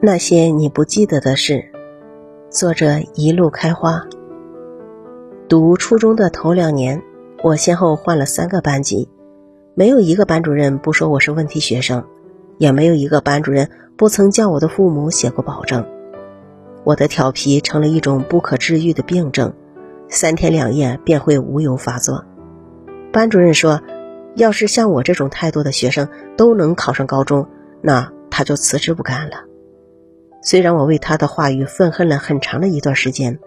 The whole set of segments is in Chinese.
那些你不记得的事，作者一路开花。读初中的头两年，我先后换了三个班级，没有一个班主任不说我是问题学生，也没有一个班主任不曾叫我的父母写过保证。我的调皮成了一种不可治愈的病症，三天两夜便会无由发作。班主任说，要是像我这种态度的学生都能考上高中，那他就辞职不干了。虽然我为他的话语愤恨了很长的一段时间，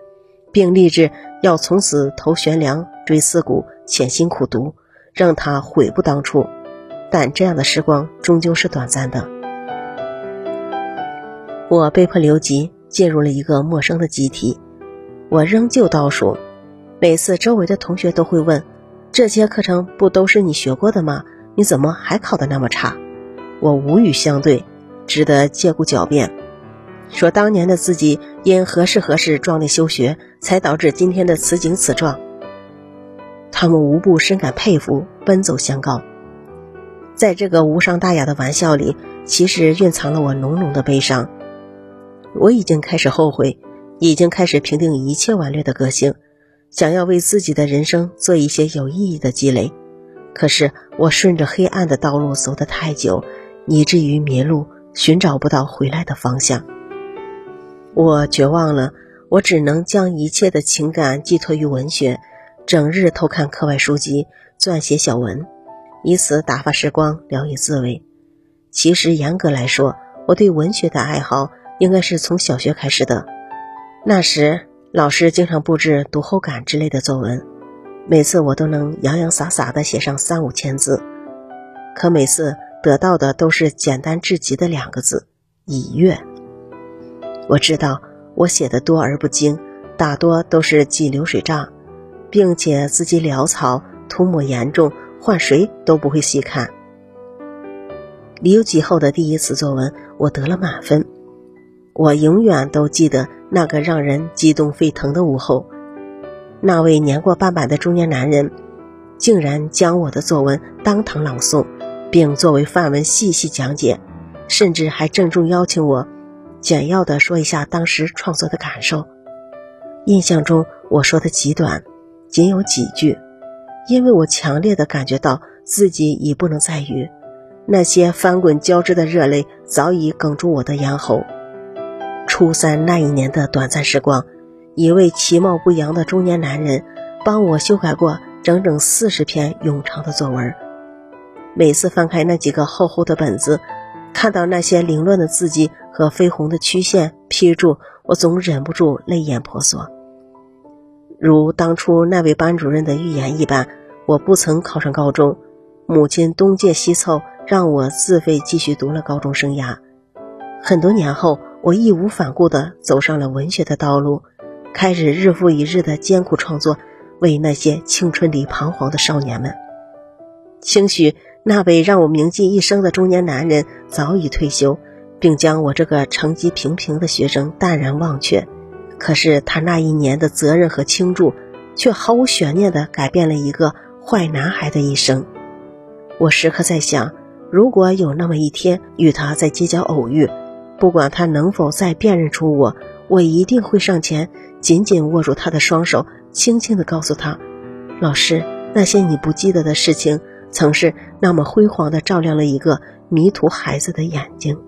并立志要从此头悬梁锥刺股潜心苦读，让他悔不当初，但这样的时光终究是短暂的。我被迫留级，进入了一个陌生的集体，我仍旧倒数。每次周围的同学都会问：“这些课程不都是你学过的吗？你怎么还考得那么差？”我无语相对，只得借故狡辩。说当年的自己因何事何事壮烈休学，才导致今天的此景此状。他们无不深感佩服，奔走相告。在这个无伤大雅的玩笑里，其实蕴藏了我浓浓的悲伤。我已经开始后悔，已经开始平定一切顽劣的个性，想要为自己的人生做一些有意义的积累。可是我顺着黑暗的道路走得太久，以至于迷路，寻找不到回来的方向。我绝望了，我只能将一切的情感寄托于文学，整日偷看课外书籍，撰写小文，以此打发时光，聊以自慰。其实严格来说，我对文学的爱好应该是从小学开始的。那时老师经常布置读后感之类的作文，每次我都能洋洋洒洒地写上三五千字，可每次得到的都是简单至极的两个字：已阅。我知道我写的多而不精，大多都是记流水账，并且字迹潦草，涂抹严重，换谁都不会细看。留级后的第一次作文，我得了满分。我永远都记得那个让人激动沸腾的午后，那位年过半百的中年男人，竟然将我的作文当堂朗诵，并作为范文细细讲解，甚至还郑重邀请我。简要的说一下当时创作的感受。印象中我说的极短，仅有几句，因为我强烈的感觉到自己已不能再语，那些翻滚交织的热泪早已哽住我的咽喉。初三那一年的短暂时光，一位其貌不扬的中年男人帮我修改过整整四十篇冗长的作文。每次翻开那几个厚厚的本子。看到那些凌乱的字迹和绯红的曲线批注，我总忍不住泪眼婆娑。如当初那位班主任的预言一般，我不曾考上高中，母亲东借西凑，让我自费继续读了高中生涯。很多年后，我义无反顾地走上了文学的道路，开始日复一日的艰苦创作，为那些青春里彷徨的少年们。兴许。那位让我铭记一生的中年男人早已退休，并将我这个成绩平平的学生淡然忘却。可是他那一年的责任和倾注，却毫无悬念地改变了一个坏男孩的一生。我时刻在想，如果有那么一天与他在街角偶遇，不管他能否再辨认出我，我一定会上前，紧紧握住他的双手，轻轻地告诉他：“老师，那些你不记得的事情。”曾是那么辉煌地照亮了一个迷途孩子的眼睛。